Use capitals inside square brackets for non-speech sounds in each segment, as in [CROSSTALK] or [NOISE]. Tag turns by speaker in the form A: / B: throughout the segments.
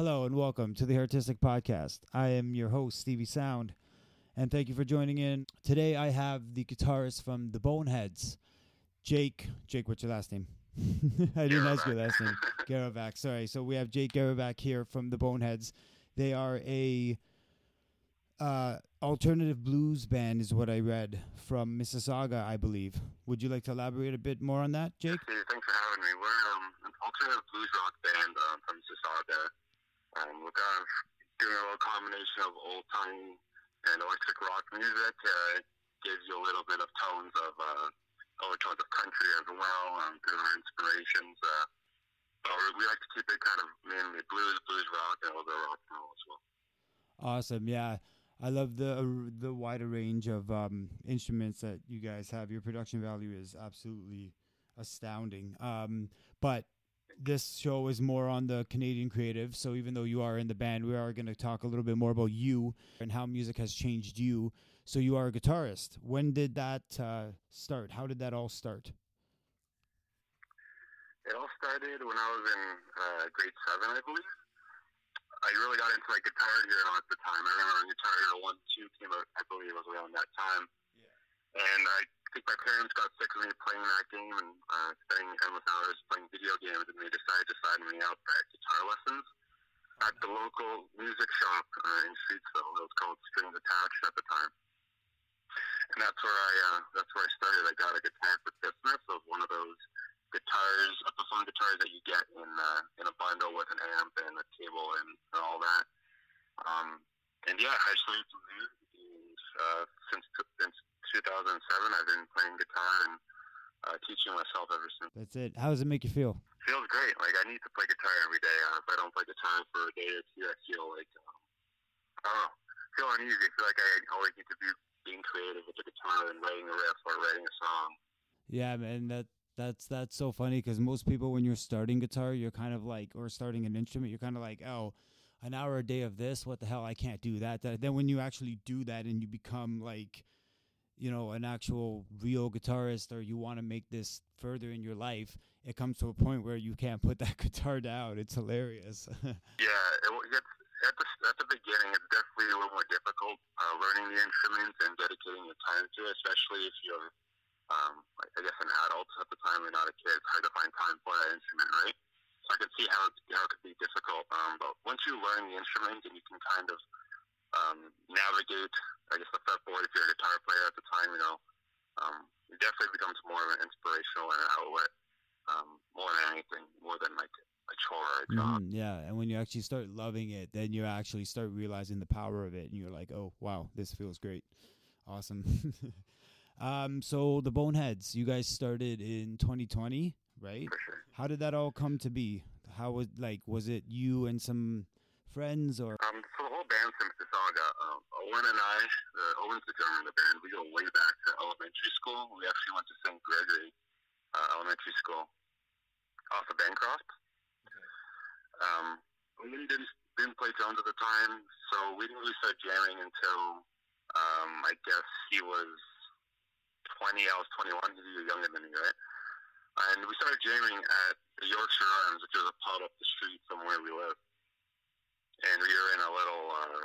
A: Hello and welcome to the Heartistic Podcast. I am your host, Stevie Sound, and thank you for joining in. Today I have the guitarist from the Boneheads, Jake. Jake, what's your last name? [LAUGHS] I didn't ask your last name. [LAUGHS] Gerovac. Sorry. So we have Jake Gerovac here from the Boneheads. They are a uh, alternative blues band, is what I read from Mississauga, I believe. Would you like to elaborate a bit more on that, Jake?
B: Hey, thanks for having me. We're um, an alternative blues rock band um, from Mississauga. Um, we're kind of doing a little combination of old time and electric rock music. Uh, it gives you a little bit of tones of uh, other tones of country as well um, through our inspirations. Uh, but we like to keep it kind of mainly blues, blues rock, and a little bit rock and roll as well.
A: Awesome. Yeah. I love the uh, the wider range of um, instruments that you guys have. Your production value is absolutely astounding. Um, but this show is more on the Canadian creative. So even though you are in the band, we are going to talk a little bit more about you and how music has changed you. So you are a guitarist. When did that uh, start? How did that all start?
B: It all started when I was in uh, grade seven, I believe. I really got into like Guitar Hero at the time. I remember Guitar Hero One, Two came out. I believe it was around that time. Yeah. And I think my parents got sick of me playing that game and uh, spending endless hours playing video games, and they decided to sign me out for guitar lessons at the local music shop uh, in Streetsville. It was called Strings Attached at the time. And that's where I uh, that's where I started. I got a guitar for Christmas of one of those guitars, Epiphone guitars that you get in uh, in a bundle with an amp and a cable and, and all that. Um, and yeah, I started from there. And uh, since since 2007, I've been playing guitar and uh, teaching myself ever since.
A: That's it. How does it make you feel?
B: Feels great. Like I need to play guitar every day. Uh, if I don't play guitar for a day or two, I feel like um, I don't know. Feel uneasy. I feel like I always need to be being creative with the guitar and writing a riff or writing a song.
A: Yeah, man. That that's that's so funny because most people when you're starting guitar you're kind of like or starting an instrument you're kind of like oh an hour a day of this what the hell i can't do that, that then when you actually do that and you become like you know an actual real guitarist or you want to make this further in your life it comes to a point where you can't put [LAUGHS] that guitar down it's hilarious [LAUGHS]
B: yeah it, at the, at the beginning it's definitely a little more difficult uh, learning the instrument and dedicating your time to it especially if you're um, I guess an adult at the time and not a kid. It's hard to find time for that instrument, right? So I can see how it, how it could be difficult. Um, but once you learn the instrument and you can kind of um, navigate, I guess the fretboard if you're a guitar player at the time, you know, um, it definitely becomes more of an inspirational and an outlet um, more than anything, more than like a chore or a job.
A: Mm, yeah, and when you actually start loving it, then you actually start realizing the power of it, and you're like, oh wow, this feels great, awesome. [LAUGHS] Um, so the Boneheads, you guys started in 2020, right?
B: Sure.
A: How did that all come to be? How was like was it you and some friends or?
B: Um, so the whole band's from Mississauga. Um, Owen and I, the Owen's the drummer in the band. We go way back to elementary school. We actually went to St. Gregory uh, Elementary School off of Bancroft. Okay. Um, we didn't didn't play drums at the time, so we didn't really start jamming until um, I guess he was 20, I was 21. He's younger than me, right? And we started jamming at the Yorkshire Arms, which is a pub up the street from where we live. And we were in a little, uh,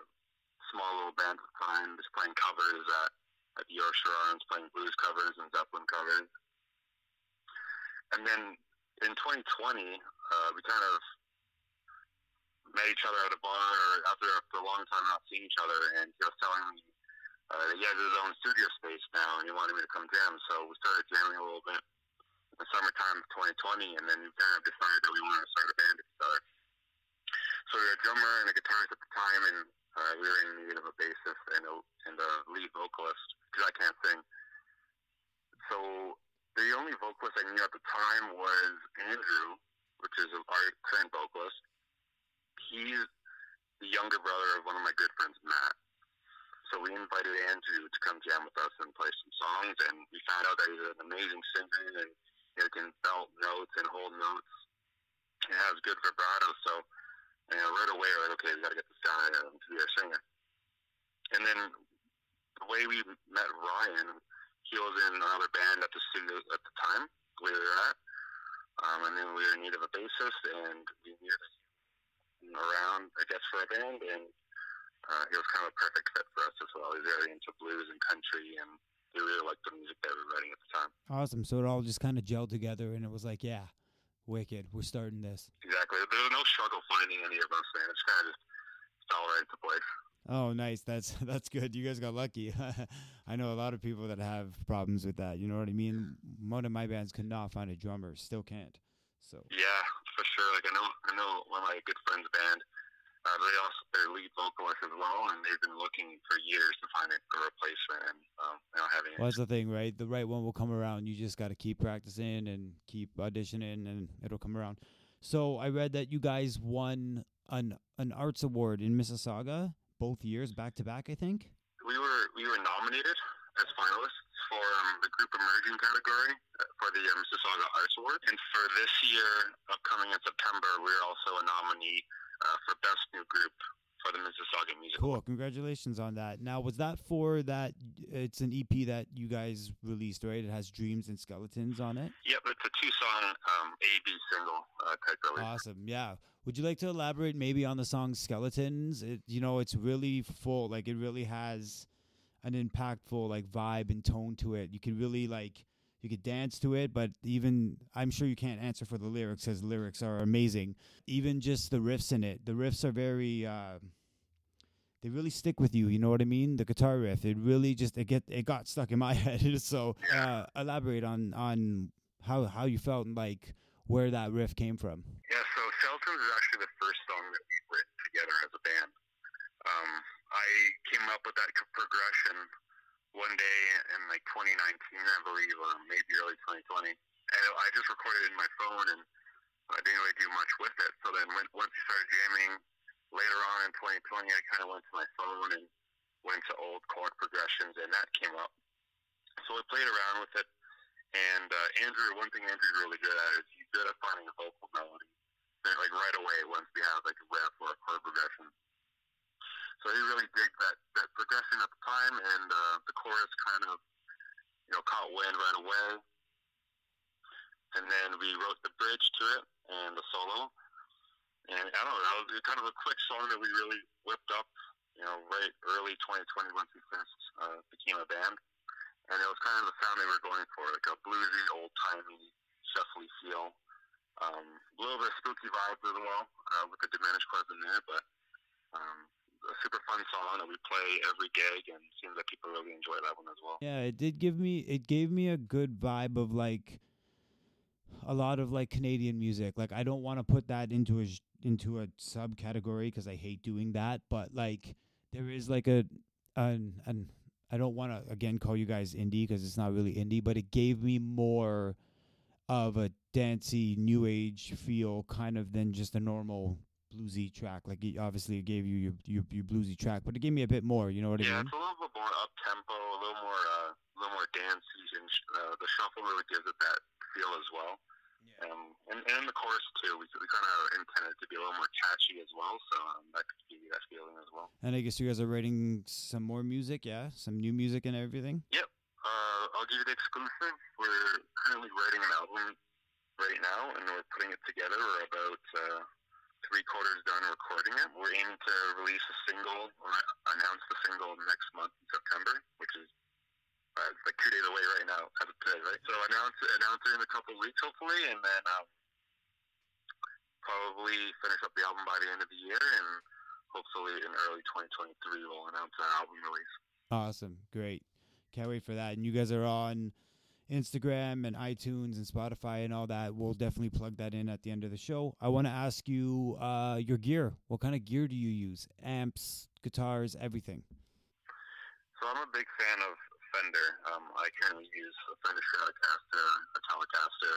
B: small little band at the time, just playing covers at, at the Yorkshire Arms, playing blues covers and Zeppelin covers. And then in 2020, uh, we kind of met each other at a bar after, after a long time not seeing each other, and he was telling me uh, he has his own studio space now, and he wanted me to come jam. So we started jamming a little bit in the summertime of 2020, and then we kind of decided that we wanted to start a band together. So we were a drummer and a guitarist at the time, and uh, we were in need of a bassist and a, and a lead vocalist because I can't sing. So the only vocalist I knew at the time was Andrew, which is our current vocalist. He's the younger brother of one of my good friends, Matt. So we invited Andrew to come jam with us and play some songs, and we found out that he's an amazing singer and know, can belt notes and hold notes. He has good vibrato, so know, right away we're like, okay, we got to get this guy um, to be our singer. And then the way we met Ryan, he was in another band at the studio at the time where we were at, um, and then we were in need of a bassist, and we he around, I guess, for a band, and uh, he was kind of a perfect fit for us as well. He's very into blues and country, and we really liked the music that we were writing at the time.
A: Awesome. So it all just kind of gelled together, and it was like, yeah, wicked. We're starting this.
B: Exactly. There was no struggle finding any of us, man. It's kind of just fell right into place.
A: Oh, nice. That's [LAUGHS] that's good. You guys got lucky. [LAUGHS] I know a lot of people that have problems with that. You know what I mean? One of my bands could not find a drummer, still can't. So
B: Yeah, for sure. Like I know, I know one of my good friends' band. Uh, they also their lead vocalist as well, and they've been looking for years to find a replacement, and um, they don't have any.
A: well, that's the thing, right? The right one will come around. You just got to keep practicing and keep auditioning, and it'll come around. So I read that you guys won an an arts award in Mississauga both years back to back. I think.
B: we were we were nominated as finalists for um, the group emerging category uh, for the um, Mississauga Arts Award, and for this year, upcoming in September, we're also a nominee uh, for best new group for the Mississauga Music
A: Cool. Congratulations on that. Now, was that for that? It's an EP that you guys released, right? It has Dreams and Skeletons on it.
B: Yep, it's a two-song um, A/B single uh, type release.
A: Awesome. Yeah. Would you like to elaborate maybe on the song Skeletons? It, you know, it's really full. Like, it really has an impactful, like, vibe and tone to it. You can really, like, you could dance to it, but even, I'm sure you can't answer for the lyrics the lyrics are amazing. Even just the riffs in it, the riffs are very, uh, they really stick with you. You know what I mean? The guitar riff, it really just, it get, it got stuck in my [LAUGHS] head. so, uh, elaborate on, on how, how you felt and, like, where that riff came from.
B: Yeah, so Skeletons is actually the first song that we've written together as a band. Um, I came up with that c- progression one day in like 2019, I believe, or maybe early 2020, and I just recorded it in my phone, and I didn't really do much with it. So then, when, once we started jamming later on in 2020, I kind of went to my phone and went to old chord progressions, and that came up. So I played around with it, and uh, Andrew, one thing Andrew's really good at is he's good at finding a vocal melody, and, like right away once we have like a riff or a chord progression. So he really digged that that progression at the time, and uh, the chorus kind of you know caught wind right away. And then we wrote the bridge to it and the solo, and I don't know, that was kind of a quick song that we really whipped up, you know, right early 2020 once we finished uh, became a band and it was kind of the sound they were going for, like a bluesy, old timey, shuffly feel. Um, a little bit of spooky vibes as well, uh, with the diminished chords in there, but um, a super fun song that we play every gig, and seems that people really enjoy that one as well.
A: Yeah, it did give me it gave me a good vibe of like a lot of like Canadian music. Like I don't want to put that into a into a subcategory because I hate doing that, but like there is like a an an I don't want to again call you guys indie because it's not really indie, but it gave me more of a dancey new age feel kind of than just a normal bluesy track. Like it obviously it gave you your, your your bluesy track, but it gave me a bit more. You know what
B: Yeah,
A: I mean?
B: Yeah, it's a little bit more up tempo, a little more, uh, a little more dancey, and sh- uh, the shuffle really gives it that feel as well. Um, and, and in the chorus too, we, we kind of intended to be a little more catchy as well, so um, that could give you that feeling as well.
A: And I guess you guys are writing some more music, yeah, some new music and everything. Yep.
B: Uh, I'll give you the exclusive. We're currently writing an album right now, and we're putting it together. We're about uh, three quarters done recording it. We're aiming to release a single, or announce the single next month in September, which is uh, like two days away right now, as of today, right? So announce announce it in a couple weeks, hopefully, and then um, probably finish up the album by the end of the year, and hopefully in early 2023 we'll announce our album release.
A: Awesome, great, can't wait for that. And you guys are on Instagram and iTunes and Spotify and all that. We'll definitely plug that in at the end of the show. I want to ask you uh, your gear. What kind of gear do you use? Amps, guitars, everything.
B: So I'm a big fan of Fender. Um, I currently use a Fender Stratocaster, a Telecaster.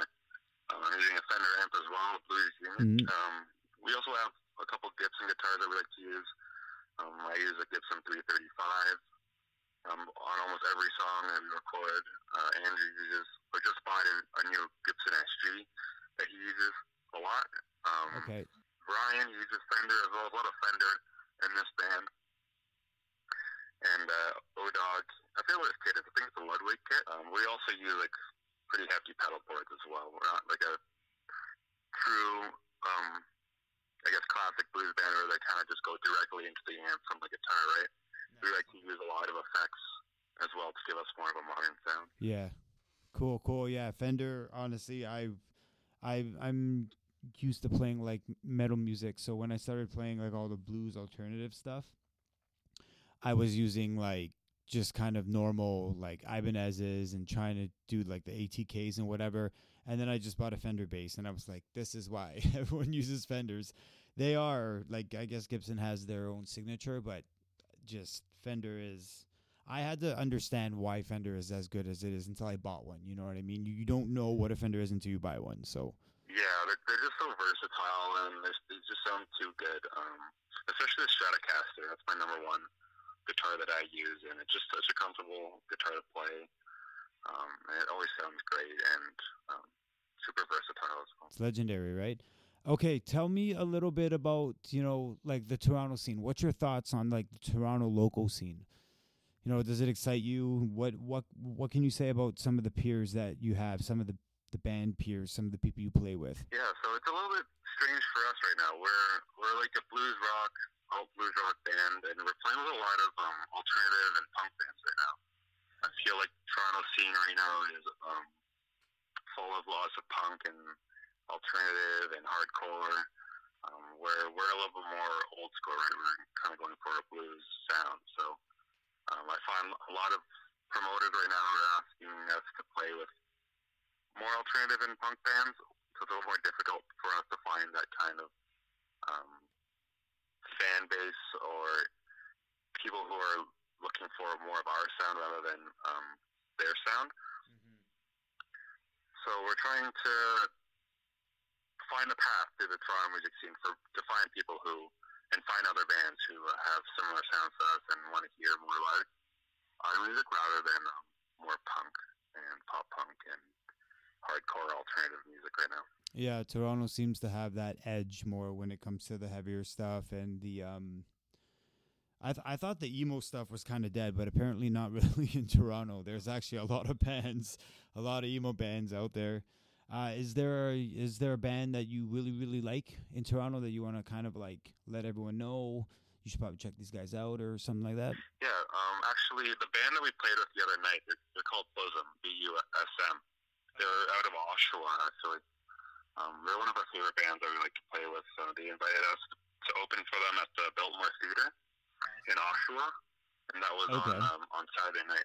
B: Um, I'm using a Fender amp as well, Blues Junior.
A: Mhm.
B: Um, we also have a couple Gibson guitars that we like to use. Um, I use a Gibson 335 um, on almost every song that we record. Uh, Andrew uses, or just bought a, a new Gibson SG that he uses a lot. Um,
A: Okay,
B: Brian uses Fender as well. A lot of Fender in this band. And uh, O-Dog, I forget what his kit is. I think it's a Ludwig kit. Um, we also use like pretty hefty pedal boards as well. We're not like a true um, I guess classic blues band where they kind of just go directly into the amp from the guitar, right? We like to use a lot of effects as well to give us more of a modern sound.
A: Yeah. Cool, cool. Yeah, Fender, honestly, I I I'm used to playing like metal music, so when I started playing like all the blues alternative stuff, I was using like just kind of normal like Ibanez's and trying to do like the ATKs and whatever. And then I just bought a Fender bass and I was like, this is why [LAUGHS] everyone uses Fenders. They are like I guess Gibson has their own signature, but just Fender is I had to understand why Fender is as good as it is until I bought one. You know what I mean? You, you don't know what a Fender is until you buy one. So
B: Yeah, they're, they're just so versatile and they they just sound too good. Um, especially the Stratocaster. That's my number one guitar that I use, and it's just such a comfortable guitar to play. Um, and it always sounds great and um, super versatile well.
A: it's legendary, right? Okay, tell me a little bit about you know like the Toronto scene. What's your thoughts on like the Toronto local scene? You know, does it excite you? What what what can you say about some of the peers that you have? Some of the the band peers, some of the people you play with.
B: Yeah, so it's a little bit strange for us right now. We're we're like a blues rock, alt blues rock band, and we're playing with a lot of um, alternative and punk bands right now. I feel like Toronto scene right now is um, full of lots of punk and alternative and hardcore. Um, where we're a little bit more old school, right? We're kind of going for a blues sound. So um, I find a lot of promoters right now are asking us to play with more alternative and punk bands so it's a little more difficult for us to find that kind of um, fan base or people who are looking for more of our sound rather than um, their sound. So we're trying to find a path through the Toronto music scene for to find people who and find other bands who have similar sounds to us and want to hear more like our music rather than um, more punk and pop punk and hardcore alternative music right now.
A: Yeah, Toronto seems to have that edge more when it comes to the heavier stuff and the um I th- I thought the emo stuff was kind of dead, but apparently not [LAUGHS] really in Toronto. There's actually a lot of bands, a lot of emo bands out there. Uh, is there a, there a band that you really really like in Toronto that you want to kind of like let everyone know? You should probably check these guys out or something like that.
B: Yeah, um, actually, the band that we played with the other night, they're, they're called BUSM, B-U-S-M. They're out of Oshawa, actually. Um, they're one of our favorite bands that we like to play with. So they invited us to open for them at the Biltmore Theater in Oshawa, and that was
A: Okay.
B: on um, on Saturday night.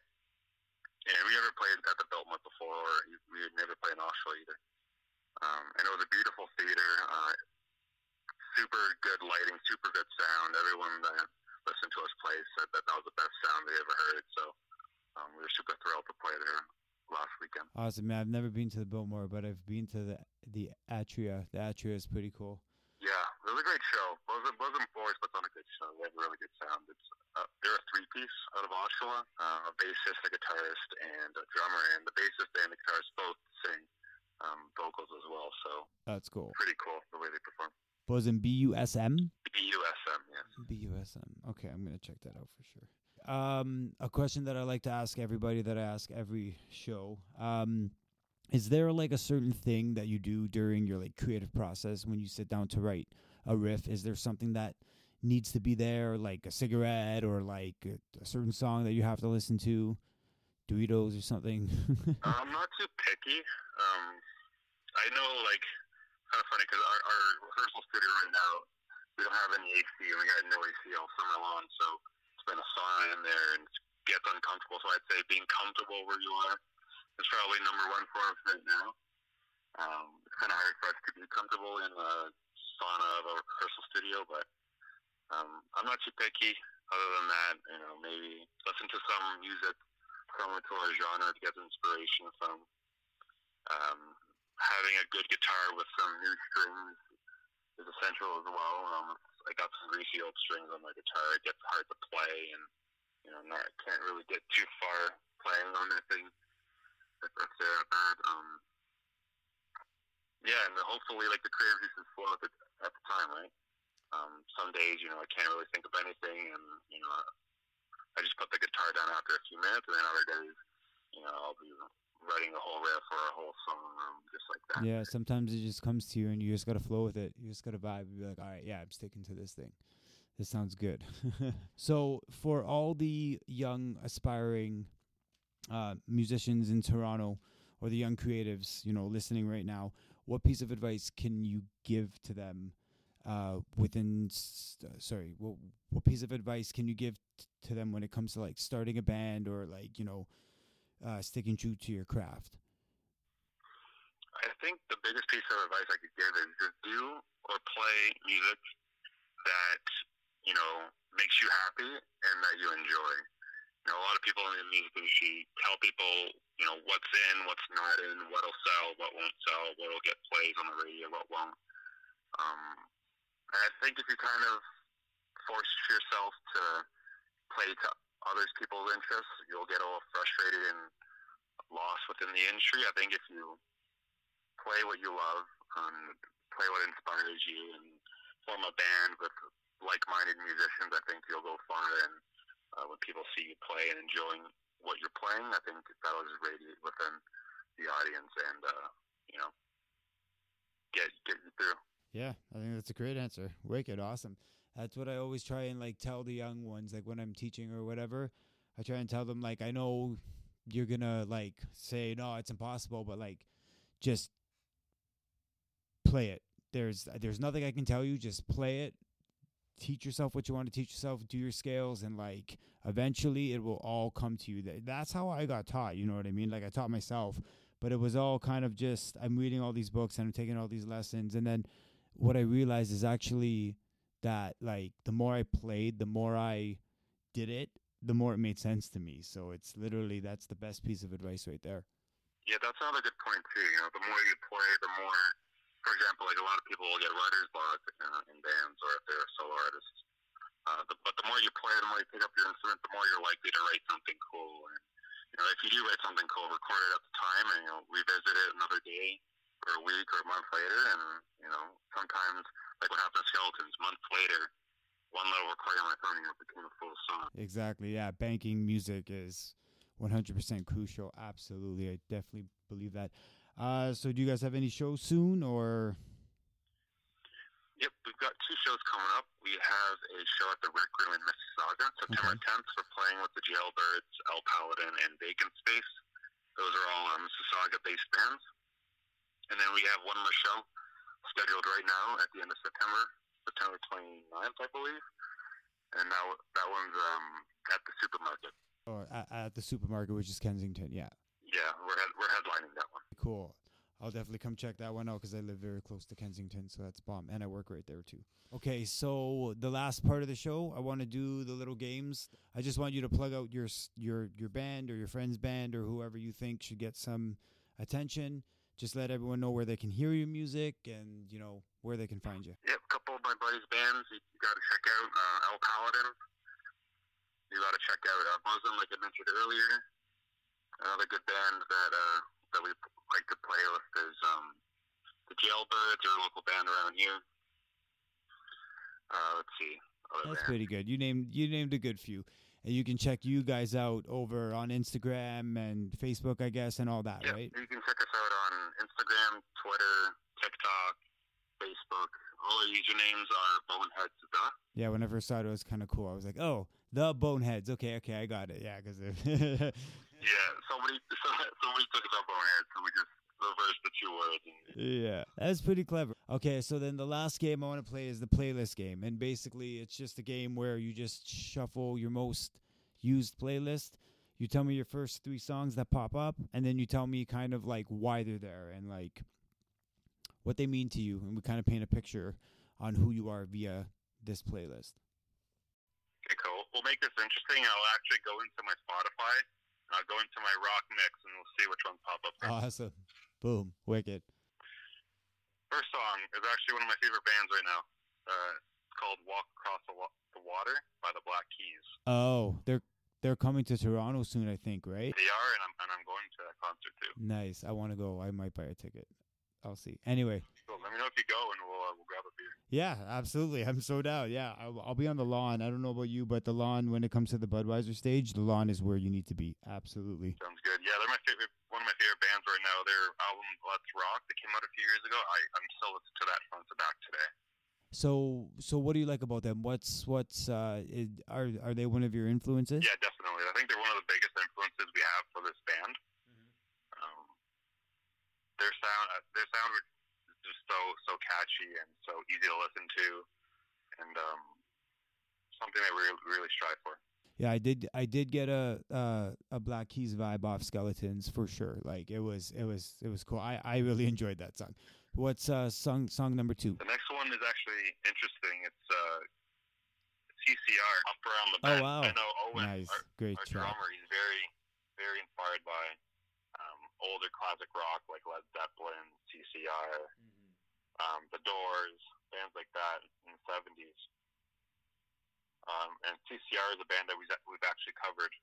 B: Yeah, we never played at the Biltmore before. Or we had never played in Oshawa either. Um, and it was a beautiful theater. Uh, super good lighting, super good sound. Everyone that listened to us play said that that was the best sound they ever heard. So um, we were super thrilled to play there last weekend.
A: Awesome, man. I've never been to the Biltmore, but I've been to the the Atria. The Atria is pretty cool.
B: Yeah, it was a great show. Wasn't wasn't Force, but on a good show. They have really good sound. It's uh, they're a three piece uh, a bassist, a guitarist, and a drummer. And the bassist and the guitarist both sing um, vocals as well. So
A: That's cool.
B: pretty cool the way they perform.
A: BUSM B U S M.
B: BUSM, yes.
A: B U S M. Okay, I'm gonna check that out for sure. Um, a question that I like to ask everybody that I ask every show. Um, is there like a certain thing that you do during your like creative process when you sit down to write a riff? Is there something that needs to be there, like a cigarette or like a, certain song that you have to listen to, Doritos or something? [LAUGHS]
B: I'm not too picky. Um, I know, like, kind of funny because our, our rehearsal studio right now, we don't have any AC, and we got no AC all summer long, so it's been a sauna in there and it gets uncomfortable. So I'd say being comfortable where you are is probably number one for us right now. Um, it's kind of hard for us to be comfortable in the sauna of a rehearsal studio, but um, I'm not too picky. Other than that, you know, maybe listen to some music similar to our genre to get inspiration from um, having a good guitar with some new strings is essential as well. Um, I got some greasy old strings on my guitar. It gets hard to play, and you know, not can't really get too far playing on that thing. If that's uh, bad. Um, yeah, and hopefully, like the creative juices flow at the, at the time, right? Um, some days, you know, I can't really think of anything, and you know, I just put the guitar down after a few minutes, and then other days, you know, I'll be writing a whole riff or a whole song, um, just like that.
A: Yeah, sometimes it just comes to you and you just gotta flow with it. You just gotta vibe and be like, all right, yeah, I'm sticking to this thing. This sounds good. [LAUGHS] so for all the young aspiring uh, musicians in Toronto or the young creatives, you know, listening right now, what piece of advice can you give to them uh, within? St- sorry, what what piece of advice can you give t- to them when it comes to like starting a band or like you know uh, sticking true to your craft?
B: I think the biggest piece of advice I could give is just do or play music that you know makes you happy and that you enjoy. You know, a lot of people in the music industry tell people, you know, what's in, what's not in, what'll sell, what won't sell, what'll get plays on the radio, what won't. Um, and I think if you kind of force yourself to play to others people's interests, you'll get a little frustrated and lost within the industry. I think if you play what you love and play what inspires you and form a band with like-minded musicians, I think you'll go far. And uh, when people see you play and enjoying what you're playing, I think that'll just radiate within the audience and uh, you know get get you through.
A: Yeah, I think that's a great answer. Wicked, awesome. That's what I always try and like tell the young ones, like when I'm teaching or whatever. I try and tell them like I know you're gonna like say no, it's impossible, but like just play it. There's there's nothing I can tell you. Just play it. Teach yourself what you want to teach yourself. Do your scales, and like eventually it will all come to you. That's how I got taught. You know what I mean? Like I taught myself, but it was all kind of just I'm reading all these books and I'm taking all these lessons, and then what I realized is actually that like the more I played, the more I did it, the more it made sense to me. So it's literally that's the best piece of advice right there.
B: Yeah, that's another good point too. You know, the more you play, the more, for example, like a lot of people will get writer's block uh, in bands or if they're solo artists. Uh, the, but the more you play, the more you pick up your instrument, the more you're likely to write something cool. And you know, if you do write something cool, record it at the time, and you know, revisit it another day or a week or a month later. And you know, sometimes like what happened to Skeletons, months later, one little recording on my phone, became a full song.
A: Exactly. Yeah, banking music is 100% crucial. Absolutely, I definitely believe that. Uh, so do you guys have any shows soon or?
B: Yep, we've got two shows coming up. We have a show at the Rec Room in Mississauga, September
A: Okay.
B: 10th. We're playing with the Jailbirds, El Paladin, and Vacant Space. Those are all um, Mississauga-based bands. And then we have one more show scheduled right now at the end of September, September 29th, I believe. And that, that one's um, at the supermarket.
A: Or at, at the supermarket, which is Kensington. Yeah.
B: Yeah, we're, head, we're headlining that one.
A: Cool. I'll definitely come check that one out because I live very close to Kensington, so that's bomb, and I work right there too. Okay, so the last part of the show, I want to do the little games. I just want you to plug out your your your band or your friend's band or whoever you think should get some attention. Just let everyone know where they can hear your music and you know where they can find you.
B: Yep, a couple of my buddies' bands you, you got to check out. Uh, El Paladin. You got to check out uh, BUSM, like I mentioned earlier. Another good band that uh, that we like to play with is um, the Jailbirds, they're a local band around here. Uh, let's see. Other
A: That's
B: bands.
A: pretty good. You named you named a good few, and you can check you guys out over on Instagram and Facebook, I guess, and all that,
B: Yeah,
A: right?
B: you can check us out on Instagram, Twitter, TikTok, Facebook. All our usernames are Boneheads the.
A: Yeah, when I first saw it, it was kind of cool. I was like, oh, the Boneheads. Okay, okay, I got it. Yeah, because [LAUGHS]
B: Yeah, somebody [LAUGHS] somebody took us up Boneheads, so we just reversed the two words. And,
A: yeah, that's pretty clever. Okay, so then the last game I want to play is the playlist game, and basically it's just a game where you just shuffle your most used playlist. You tell me your first three songs that pop up, and then you tell me kind of like why they're there and like what they mean to you, and we kind of paint a picture on who you are via this playlist.
B: Okay, cool. We'll make this interesting. I'll actually go into my Spotify. and I'll go into my rock mix, and we'll see which ones pop up.
A: Awesome, boom, wicked.
B: First song is actually one of my favorite bands right now. Uh, it's called "Walk Across the, Wa- the Water" by the Black Keys.
A: Oh, they're they're coming to Toronto soon, I think, right?
B: They are, and I'm and I'm going to that concert too.
A: Nice. I want to go. I might buy a ticket. I'll see. Anyway,
B: So let me know if you go, and we'll uh, we'll grab a beer.
A: yeah, absolutely. I'm so down. Yeah, I'll, I'll be on the lawn. I don't know about you, but the lawn when it comes to the Budweiser stage, the lawn is where you need to be. Absolutely.
B: Sounds good. Yeah, they're my favorite. One of my favorite bands right now. Their album Let's Rock that came out a few years ago. I I'm still listening to that front to back today.
A: So so what do you like about them? What's what's uh it, are are they one of your influences?
B: Yeah, definitely. I think they're one of the biggest influences we have for this band. Um, their sound, uh, their sound was just so so catchy and so easy to listen to, and um, something that we really, really strive for.
A: Yeah, I did. I did get a uh, a Black Keys vibe off Skeletons for sure. Like it was, it was, it was cool. I, I really [LAUGHS] enjoyed that song. What's uh song song number two?
B: The next one is actually interesting. It's uh, CCR up around the
A: Oh, wow.
B: I know Owen,
A: Nice,
B: our,
A: great
B: our
A: track.
B: drummer. He's very very inspired by um, older classic rock like Led Zeppelin, CCR, um, The Doors, bands like that in the seventies. Um, and CCR is a band that we've, we've actually covered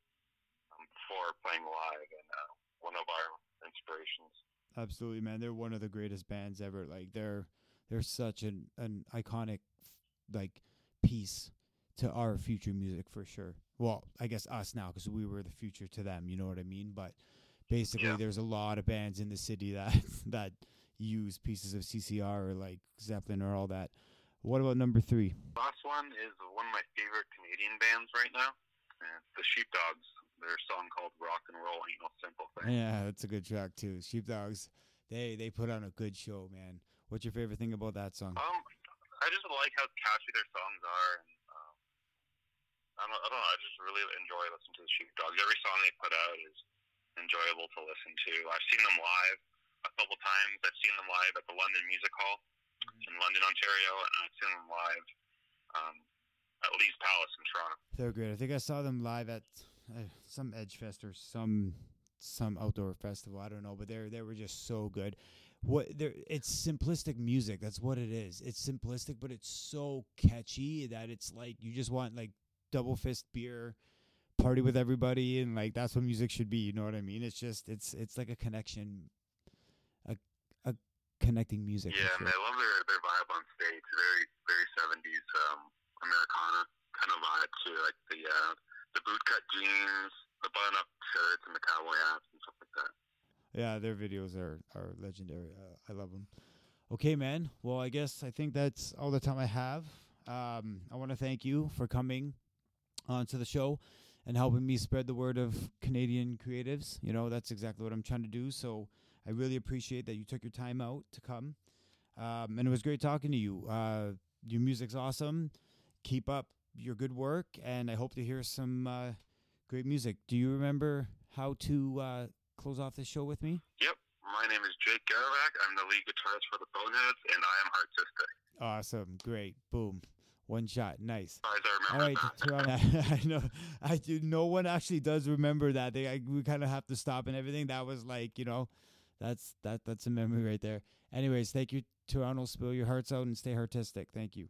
B: um, before playing live, and uh, one of our inspirations.
A: Absolutely, man. They're one of the greatest bands ever. Like they're they're such an an iconic like piece to our future music for sure. Well, I guess us now because we were the future to them. You know what I mean? But basically,
B: Yeah.
A: there's a lot of bands in the city that [LAUGHS] that use pieces of CCR or like Zeppelin or all that. What about number three?
B: Last one is one of my favorite Canadian bands right now, it's the Sheepdogs. Their song called "Rock and Roll Ain't No Simple Thing."
A: Yeah, that's a good track too. Sheepdogs. They they put on a good show, man. What's your favorite thing about that song?
B: Um, I just like how catchy their songs are, and um, I don't, I don't know. I just really enjoy listening to the Sheepdogs. Every song they put out is enjoyable to listen to. I've seen them live a couple times. I've seen them live at the London Music Hall in London, Ontario, and I've seen them live um, at Lee's Palace in Toronto.
A: They're great. I think I saw them live at uh, some Edge Fest or some some outdoor festival. I don't know, but they they were just so good. What there it's simplistic music. That's what it is. It's simplistic, but it's so catchy that it's like you just want like double fist beer, party with everybody, and like that's what music should be. You know what I mean? It's just it's it's like a connection, a a connecting music.
B: Yeah,
A: sure.
B: and I love their their vibe on stage. Very very seventies um, Americana kind of vibe to like the uh, the bootcut jeans, the button up shirts, and the cowboy hats and stuff like that.
A: Yeah, their videos are are legendary. Uh, I love them. Okay, man. Well, I guess I think that's all the time I have. Um, I want to thank you for coming onto the show and helping me spread the word of Canadian creatives. You know, that's exactly what I'm trying to do. So I really appreciate that you took your time out to come. Um, and it was great talking to you. Uh, your music's awesome. Keep up your good work, and I hope to hear some uh, great music. Do you remember how to uh, close off this show with me?
B: Yep. My name is Jake Gerovac. I'm the lead guitarist for the Boneheads, and I am artistic.
A: Awesome, great, boom, one shot, nice.
B: Remember
A: right, [LAUGHS] I know, I do. No one actually does remember that. They, I, we kind of have to stop and everything. That was like, you know, that's that that's a memory right there. Anyways, thank you, Toronto. Spill your hearts out and stay artistic. Thank you.